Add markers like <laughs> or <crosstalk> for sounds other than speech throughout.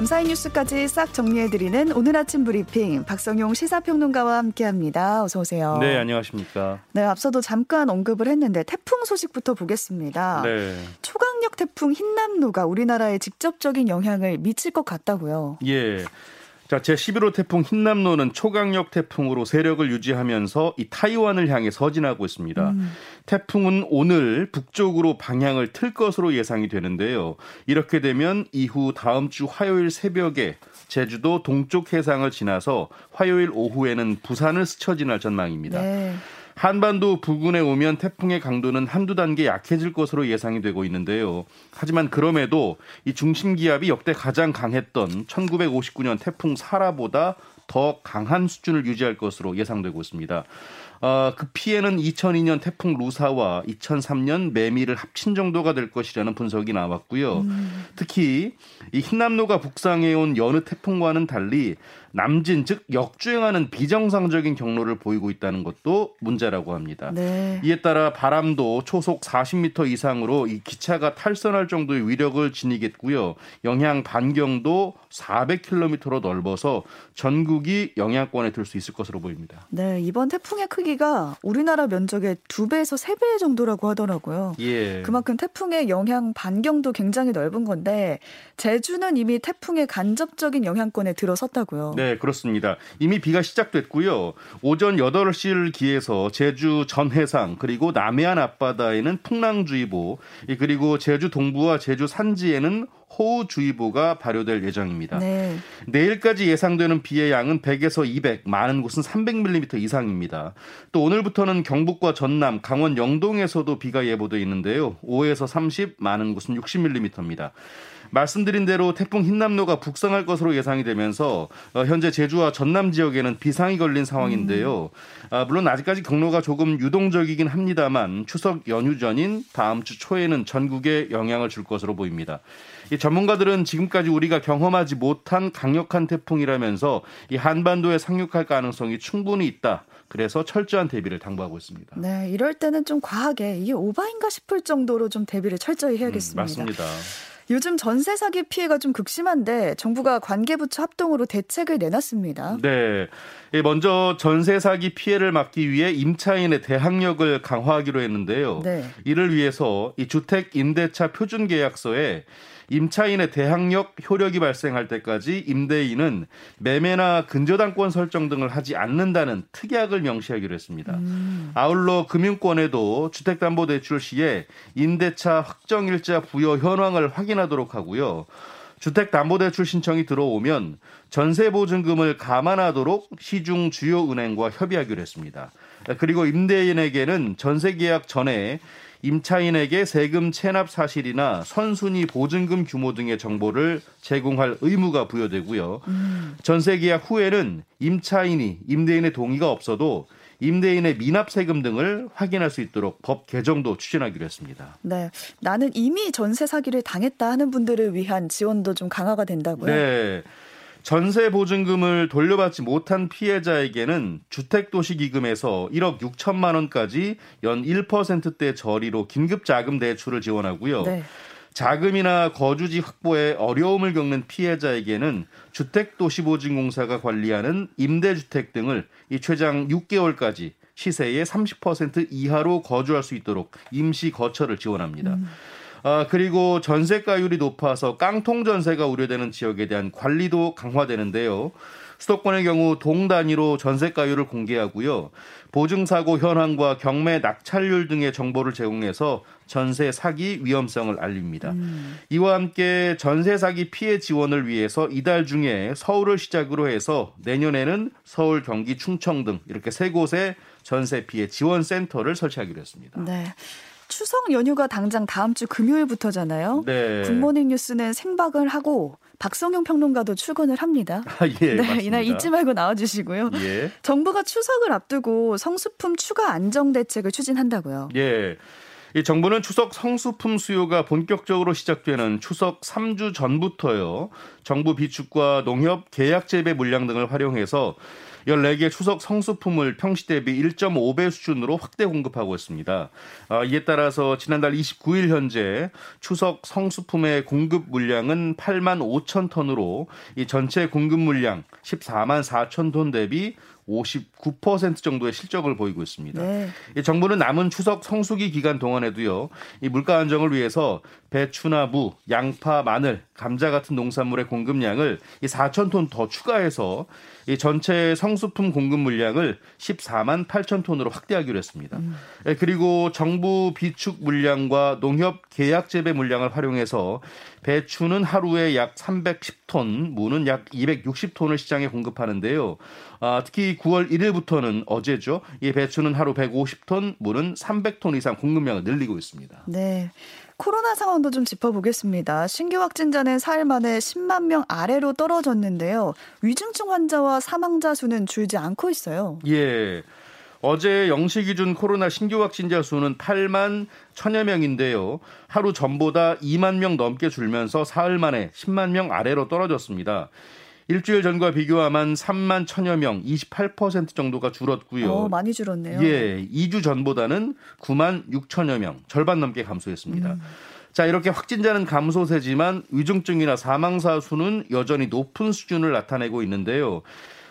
밤사이 뉴스까지 싹 정리해드리는 오늘 아침 브리핑 박성용 시사평론가와 함께합니다. 어서 오세요. 네, 안녕하십니까. 네, 앞서도 잠깐 언급을 했는데 태풍 소식부터 보겠습니다. 네. 초강력 태풍 흰남노가 우리나라에 직접적인 영향을 미칠 것 같다고요. 예. 자, 제11호 태풍 흰남노는 초강력 태풍으로 세력을 유지하면서 이 타이완을 향해 서진하고 있습니다. 음. 태풍은 오늘 북쪽으로 방향을 틀 것으로 예상이 되는데요. 이렇게 되면 이후 다음 주 화요일 새벽에 제주도 동쪽 해상을 지나서 화요일 오후에는 부산을 스쳐 지날 전망입니다. 네. 한반도 부근에 오면 태풍의 강도는 한두 단계 약해질 것으로 예상이 되고 있는데요. 하지만 그럼에도 이 중심 기압이 역대 가장 강했던 1959년 태풍 사라보다 더 강한 수준을 유지할 것으로 예상되고 있습니다. 어, 그 피해는 2002년 태풍 루사와 2003년 매미를 합친 정도가 될 것이라는 분석이 나왔고요. 음. 특히 이 흰남노가 북상해온 여느 태풍과는 달리 남진 즉 역주행하는 비정상적인 경로를 보이고 있다는 것도 문제라고 합니다. 네. 이에 따라 바람도 초속 40m 이상으로 이 기차가 탈선할 정도의 위력을 지니겠고요. 영향 반경도 400km로 넓어서 전국이 영향권에 들 수 있을 것으로 보입니다. 네, 이번 태풍의 크기가 우리나라 면적의 두 배에서 세배 정도라고 하더라고요. 예. 그만큼 태풍의 영향 반경도 굉장히 넓은 건데 제주는 이미 태풍의 간접적인 영향권에 들어섰다고요. 네, 그렇습니다. 이미 비가 시작됐고요. 오전 8시를 기해서 제주 전 해상 그리고 남해안 앞바다에는 풍랑주의보 그리고 제주 동부와 제주 산지에는 호우주의보가 발효될 예정입니다. 네. 내일까지 예상되는 비의 양은 100에서 200, 많은 곳은 300mm 이상입니다. 또 오늘부터는 경북과 전남, 강원 영동에서도 비가 예보돼 있는데요. 5에서 30, 많은 곳은 60mm입니다. 말씀드린 대로 태풍 흰남노가 북상할 것으로 예상이 되면서 어, 현재 제주와 전남 지역에는 비상이 걸린 상황인데요. 아, 물론 아직까지 경로가 조금 유동적이긴 합니다만 추석 연휴 전인 다음 주 초에는 전국에 영향을 줄 것으로 보입니다. 이 전문가들은 지금까지 우리가 경험하지 못한 강력한 태풍이라면서 이 한반도에 상륙할 가능성이 충분히 있다. 그래서 철저한 대비를 당부하고 있습니다. 네, 이럴 때는 좀 과하게 이게 오바인가 싶을 정도로 좀 대비를 철저히 해야겠습니다. 음, 맞습니다. 요즘 전세 사기 피해가 좀 극심한데 정부가 관계부처 합동으로 대책을 내놨습니다. 네. 예, 먼저 전세 사기 피해를 막기 위해 임차인의 대항력을 강화하기로 했는데요. 네. 이를 위해서 이 주택 임대차 표준 계약서에 임차인의 대항력 효력이 발생할 때까지 임대인은 매매나 근저당권 설정 등을 하지 않는다는 특약을 명시하기로 했습니다. 음. 아울러 금융권에도 주택담보대출 시에 임대차 확정일자 부여 현황을 확인하도록 하고요. 주택담보대출 신청이 들어오면 전세보증금을 감안하도록 시중 주요 은행과 협의하기로 했습니다. 그리고 임대인에게는 전세계약 전에 임차인에게 세금 체납 사실이나 선순위 보증금 규모 등의 정보를 제공할 의무가 부여되고요. 음. 전세 계약 후에는 임차인이 임대인의 동의가 없어도 임대인의 미납 세금 등을 확인할 수 있도록 법 개정도 추진하기로 했습니다. 네. 나는 이미 전세 사기를 당했다 하는 분들을 위한 지원도 좀 강화가 된다고요? 네. 전세 보증금을 돌려받지 못한 피해자에게는 주택도시기금에서 1억 6천만 원까지 연 1%대 저리로 긴급자금 대출을 지원하고요. 네. 자금이나 거주지 확보에 어려움을 겪는 피해자에게는 주택도시보증공사가 관리하는 임대주택 등을 이 최장 6개월까지 시세의 30% 이하로 거주할 수 있도록 임시 거처를 지원합니다. 음. 아, 그리고 전세가율이 높아서 깡통 전세가 우려되는 지역에 대한 관리도 강화되는데요. 수도권의 경우 동 단위로 전세가율을 공개하고요. 보증사고 현황과 경매 낙찰률 등의 정보를 제공해서 전세 사기 위험성을 알립니다. 음. 이와 함께 전세 사기 피해 지원을 위해서 이달 중에 서울을 시작으로 해서 내년에는 서울, 경기, 충청 등 이렇게 세 곳에 전세 피해 지원 센터를 설치하기로 했습니다. 네. 추석 연휴가 당장 다음 주 금요일부터잖아요. 네. 굿모닝 뉴스는 생방을 하고 박성용 평론가도 출근을 합니다. <laughs> 아, 예, 네, 맞습니다. 이날 잊지 말고 나와주시고요. 예. 정부가 추석을 앞두고 성수품 추가 안정 대책을 추진한다고요. 예. 이 정부는 추석 성수품 수요가 본격적으로 시작되는 추석 3주 전부터요. 정부 비축과 농협 계약 재배 물량 등을 활용해서 14개 추석 성수품을 평시 대비 1.5배 수준으로 확대 공급하고 있습니다. 아, 이에 따라서 지난달 29일 현재 추석 성수품의 공급 물량은 8만 5천 톤으로 이 전체 공급 물량 14만 4천 톤 대비 59% 정도의 실적을 보이고 있습니다. 네. 정부는 남은 추석 성수기 기간 동안에도요. 이 물가 안정을 위해서 배추나 무, 양파, 마늘, 감자 같은 농산물의 공급량을 이 4천 톤 더 추가해서 이 전체 성수품 공급 물량을 14만 8천 톤으로 확대하기로 했습니다. 음. 예, 그리고 정부 비축 물량과 농협 계약 재배 물량을 활용해서 배추는 하루에 약 310톤, 무는 약 260톤을 시장에 공급하는데요. 아, 특히 9월 1일부터는 어제죠. 이 배추는 하루 150톤, 무는 300톤 이상 공급량을 늘리고 있습니다. 네. 코로나 상황도 좀 짚어보겠습니다. 신규 확진자는 4일 만에 10만 명 아래로 떨어졌는데요. 위중증 환자와 사망자 수는 줄지 않고 있어요. 예. 어제 0시 기준 코로나 신규 확진자 수는 8만 천여 명인데요. 하루 전보다 2만 명 넘게 줄면서 사흘 만에 10만 명 아래로 떨어졌습니다. 일주일 전과 비교하면 3만 천여 명, 28% 정도가 줄었고요. 어, 많이 줄었네요. 예, 2주 전보다는 9만 6천여 명, 절반 넘게 감소했습니다. 음. 자, 이렇게 확진자는 감소세지만 위중증이나 사망사 수는 여전히 높은 수준을 나타내고 있는데요.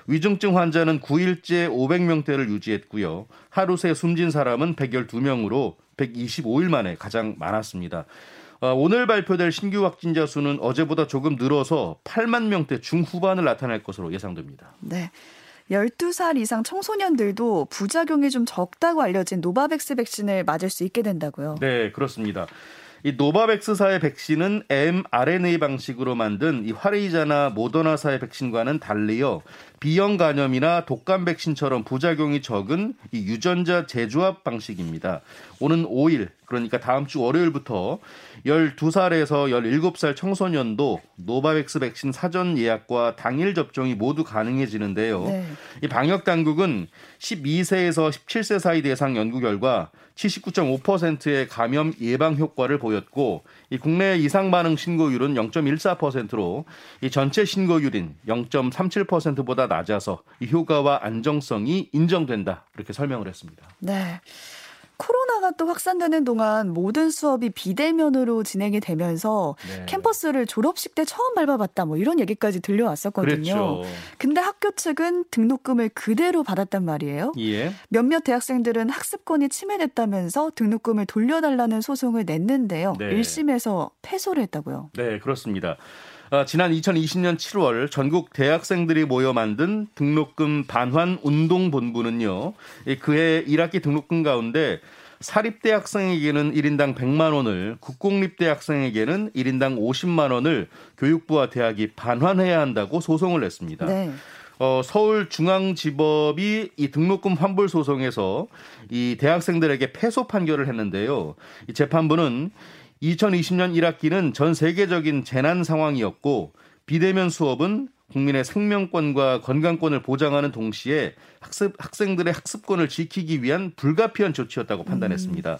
위중증 환자는 9일째 500명대를 유지했고요. 하루 새 숨진 사람은 112명으로 125일 만에 가장 많았습니다. 어, 오늘 발표될 신규 확진자 수는 어제보다 조금 늘어서 8만 명대 중후반을 나타낼 것으로 예상됩니다. 네. 12살 이상 청소년들도 부작용이 좀 적다고 알려진 노바백스 백신을 맞을 수 있게 된다고요. 네, 그렇습니다. 이 노바백스사의 백신은 mRNA 방식으로 만든 이 화이자나 모더나사의 백신과는 달리요. B형 간염이나 독감 백신처럼 부작용이 적은 이 유전자 재조합 방식입니다. 오는 5일 그러니까 다음 주 월요일부터 12살에서 17살 청소년도 노바백스 백신 사전 예약과 당일 접종이 모두 가능해지는데요. 네. 이 방역 당국은 12세에서 17세 사이 대상 연구 결과 79.5%의 감염 예방 효과를 보였고 이 국내 이상 반응 신고율은 0.14%로 이 전체 신고율인 0.37%보다 낮아서 이 효과와 안정성이 인정된다. 이렇게 설명을 했습니다. 네. 코로나가 또 확산되는 동안 모든 수업이 비대면으로 진행이 되면서 네. 캠퍼스를 졸업식 때 처음 밟아봤다 뭐 이런 얘기까지 들려왔었거든요. 그랬죠. 근데 학교 측은 등록금을 그대로 받았단 말이에요. 예. 몇몇 대학생들은 학습권이 침해됐다면서 등록금을 돌려달라는 소송을 냈는데요. 네. 1심에서 패소를 했다고요. 네, 그렇습니다. 어, 지난 2020년 7월 전국 대학생들이 모여 만든 등록금 반환 운동 본부는요. 그해 1학기 등록금 가운데 사립대 학생에게는 1인당 100만 원을, 국공립대 학생에게는 1인당 50만 원을 교육부와 대학이 반환해야 한다고 소송을 냈습니다. 네. 어, 서울중앙지법이 이 등록금 환불 소송에서 이 대학생들에게 패소 판결을 했는데요. 이 재판부는 2020년 1학기는 전 세계적인 재난 상황이었고 비대면 수업은 국민의 생명권과 건강권을 보장하는 동시에 학습, 학생들의 학습권을 지키기 위한 불가피한 조치였다고 판단했습니다. 음.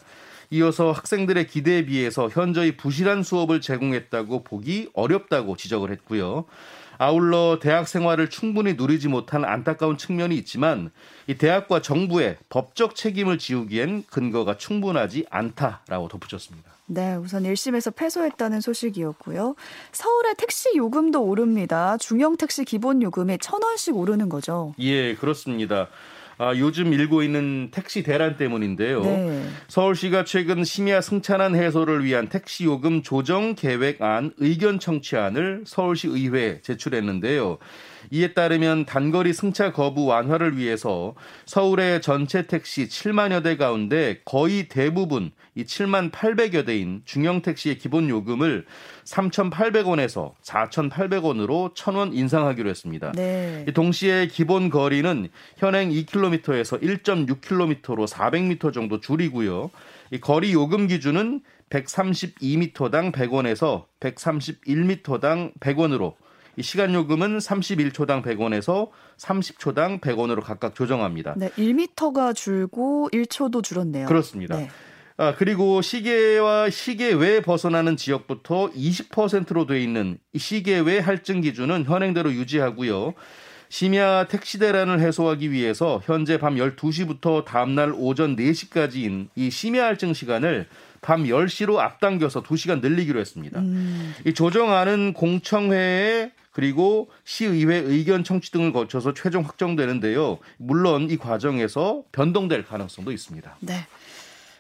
이어서 학생들의 기대에 비해서 현저히 부실한 수업을 제공했다고 보기 어렵다고 지적을 했고요. 아울러 대학 생활을 충분히 누리지 못한 안타까운 측면이 있지만 이 대학과 정부의 법적 책임을 지우기엔 근거가 충분하지 않다라고 덧붙였습니다. 네, 우선 1심에서 패소했다는 소식이었고요. 서울의 택시 요금도 오릅니다. 중형 택시 기본 요금이 천 원씩 오르는 거죠. 예, 그렇습니다. 아, 요즘 일고 있는 택시 대란 때문인데요. 네. 서울시가 최근 심야 승차난 해소를 위한 택시 요금 조정 계획안 의견 청취안을 서울시 의회에 제출했는데요. 이에 따르면 단거리 승차 거부 완화를 위해서 서울의 전체 택시 7만여 대 가운데 거의 대부분 이 7만 800여 대인 중형 택시의 기본 요금을 3,800원에서 4,800원으로 1,000원 인상하기로 했습니다. 네. 동시에 기본 거리는 현행 2km에서 1.6km로 400m 정도 줄이고요. 이 거리 요금 기준은 132m당 100원에서 131m당 100원으로 이 시간 요금은 31초당 100원에서 30초당 100원으로 각각 조정합니다. 네, 1m가 줄고 1초도 줄었네요. 그렇습니다. 네. 아, 그리고 시계와 시계 외 벗어나는 지역부터 20%로 돼 있는 시계 외 할증 기준은 현행대로 유지하고요. 심야 택시 대란을 해소하기 위해서 현재 밤 12시부터 다음날 오전 4시까지인 이 심야 할증 시간을 밤 10시로 앞당겨서 2시간 늘리기로 했습니다. 음. 이 조정안은 공청회에 그리고 시의회 의견 청취 등을 거쳐서 최종 확정되는데요. 물론 이 과정에서 변동될 가능성도 있습니다. 네.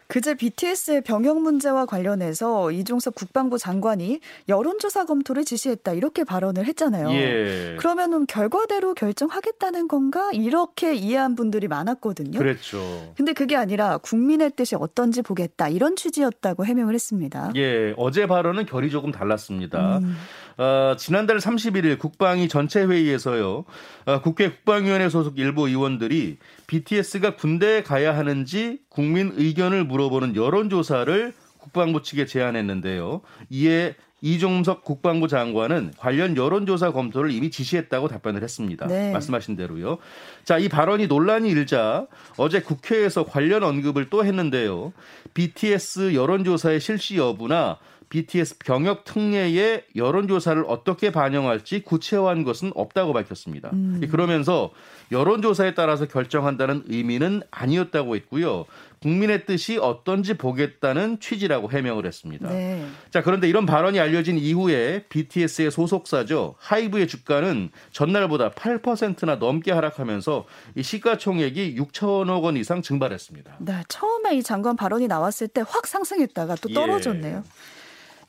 그제 BTS의 병역 문제와 관련해서 이종석 국방부 장관이 여론조사 검토를 지시했다 이렇게 발언을 했잖아요. 예. 그러면은 결과대로 결정하겠다는 건가 이렇게 이해한 분들이 많았거든요. 그렇죠. 근데 그게 아니라 국민의 뜻이 어떤지 보겠다 이런 취지였다고 해명을 했습니다. 예, 어제 발언은 결이 조금 달랐습니다. 음. 어, 지난달 31일 국방위 전체 회의에서요. 어, 국회 국방위원회 소속 일부 의원들이 BTS가 군대에 가야 하는지 국민 의견을 물어보는 여론조사를 국방부 측에 제안했는데요. 이에 이종석 국방부 장관은 관련 여론조사 검토를 이미 지시했다고 답변을 했습니다. 네. 말씀하신 대로요. 자, 이 발언이 논란이 일자 어제 국회에서 관련 언급을 또 했는데요. BTS 여론조사의 실시 여부나 BTS 병역 특례의 여론조사를 어떻게 반영할지 구체화한 것은 없다고 밝혔습니다. 음. 그러면서 여론조사에 따라서 결정한다는 의미는 아니었다고 했고요. 국민의 뜻이 어떤지 보겠다는 취지라고 해명을 했습니다. 네. 자, 그런데 이런 발언이 알려진 이후에 BTS의 소속사죠. 하이브의 주가는 전날보다 8%나 넘게 하락하면서 이 시가총액이 6천억 원 이상 증발했습니다. 네, 처음에 이 장관 발언이 나왔을 때 확 상승했다가 또 예. 떨어졌네요. 예.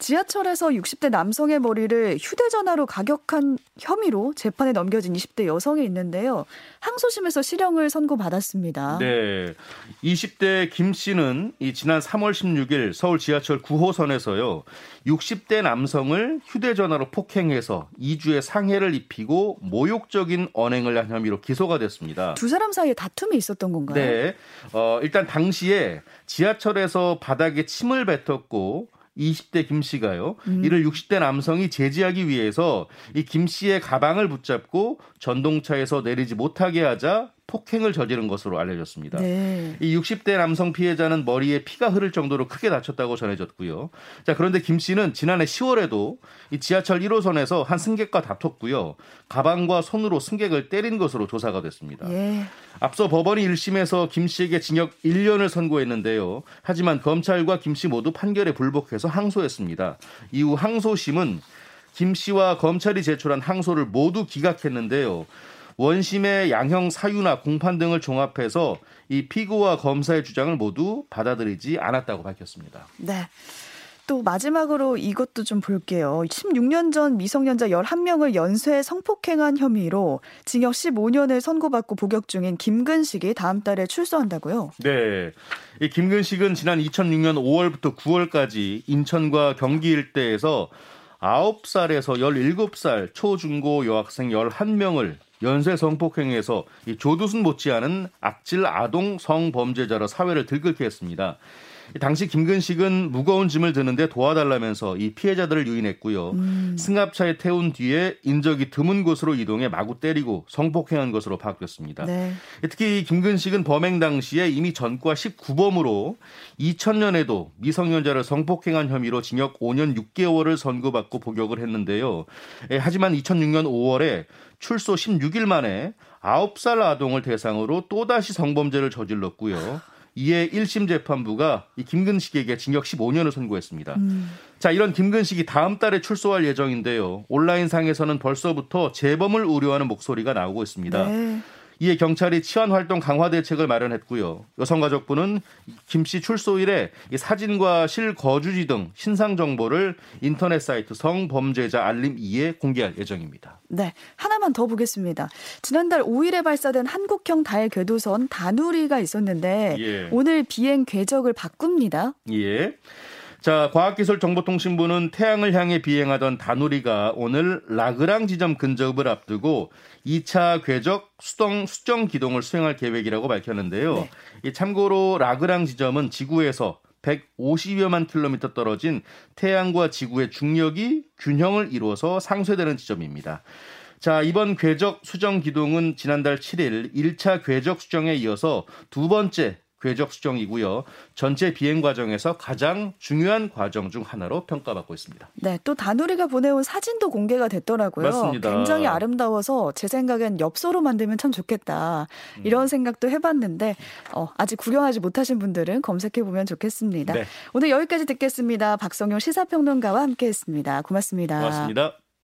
지하철에서 60대 남성의 머리를 휴대전화로 가격한 혐의로 재판에 넘겨진 20대 여성이 있는데요. 항소심에서 실형을 선고받았습니다. 네. 20대 김 씨는 이 지난 3월 16일 서울 지하철 9호선에서요. 60대 남성을 휴대전화로 폭행해서 2주의 상해를 입히고 모욕적인 언행을 한 혐의로 기소가 됐습니다. 두 사람 사이에 다툼이 있었던 건가요? 네. 어, 일단 당시에 지하철에서 바닥에 침을 뱉었고 20대 김 씨가요. 음. 이를 60대 남성이 제지하기 위해서 이 김 씨의 가방을 붙잡고 전동차에서 내리지 못하게 하자 폭행을 저지른 것으로 알려졌습니다. 네. 이 60대 남성 피해자는 머리에 피가 흐를 정도로 크게 다쳤다고 전해졌고요. 자, 그런데 김 씨는 지난해 10월에도 이 지하철 1호선에서 한 승객과 다퉜고요. 가방과 손으로 승객을 때린 것으로 조사가 됐습니다. 예. 앞서 법원이 1심에서 김 씨에게 징역 1년을 선고했는데요. 하지만 검찰과 김 씨 모두 판결에 불복해서 항소했습니다. 이후 항소심은 김 씨와 검찰이 제출한 항소를 모두 기각했는데요. 원심의 양형 사유나 공판 등을 종합해서 이 피고와 검사의 주장을 모두 받아들이지 않았다고 밝혔습니다. 네. 또 마지막으로 이것도 좀 볼게요. 16년 전 미성년자 11명을 연쇄 성폭행한 혐의로 징역 15년을 선고받고 복역 중인 김근식이 다음 달에 출소한다고요? 네. 이 김근식은 지난 2006년 5월부터 9월까지 인천과 경기 일대에서 9살에서 17살 초중고 여학생 11명을 연쇄 성폭행에서 이 조두순 못지않은 악질 아동 성범죄자로 사회를 들끓게 했습니다. 당시 김근식은 무거운 짐을 드는데 도와달라면서 이 피해자들을 유인했고요. 음. 승합차에 태운 뒤에 인적이 드문 곳으로 이동해 마구 때리고 성폭행한 것으로 파악됐습니다. 네. 특히 김근식은 범행 당시에 이미 전과 19범으로 2000년에도 미성년자를 성폭행한 혐의로 징역 5년 6개월을 선고받고 복역을 했는데요. 예, 하지만 2006년 5월에 출소 16일 만에 9살 아동을 대상으로 또다시 성범죄를 저질렀고요. 이에 1심 재판부가 이 김근식에게 징역 15년을 선고했습니다. 음. 자, 이런 김근식이 다음 달에 출소할 예정인데요. 온라인상에서는 벌써부터 재범을 우려하는 목소리가 나오고 있습니다. 네. 이에 경찰이 치안 활동 강화 대책을 마련했고요. 여성가족부는 김 씨 출소일에 사진과 실거주지 등 신상 정보를 인터넷 사이트 성범죄자 알림 2에 공개할 예정입니다. 네, 하나만 더 보겠습니다. 지난달 5일에 발사된 한국형 달 궤도선 다누리가 있었는데 예. 오늘 비행 궤적을 바꿉니다. 예. 자, 과학기술정보통신부는 태양을 향해 비행하던 다누리가 오늘 라그랑 지점 근접을 앞두고 2차 궤적 수동 수정 기동을 수행할 계획이라고 밝혔는데요. 네. 이 참고로 라그랑 지점은 지구에서 150여만 킬로미터 떨어진 태양과 지구의 중력이 균형을 이루어서 상쇄되는 지점입니다. 자, 이번 궤적 수정 기동은 지난달 7일 1차 궤적 수정에 이어서 두 번째 궤적 수정이고요. 전체 비행 과정에서 가장 중요한 과정 중 하나로 평가받고 있습니다. 네, 또 다누리가 보내온 사진도 공개가 됐더라고요. 맞습니다. 굉장히 아름다워서 제 생각엔 엽서로 만들면 참 좋겠다. 이런 음. 생각도 해봤는데 어, 아직 구경하지 못하신 분들은 검색해 보면 좋겠습니다. 네. 오늘 여기까지 듣겠습니다. 박성용 시사평론가와 함께했습니다. 고맙습니다. 고맙습니다.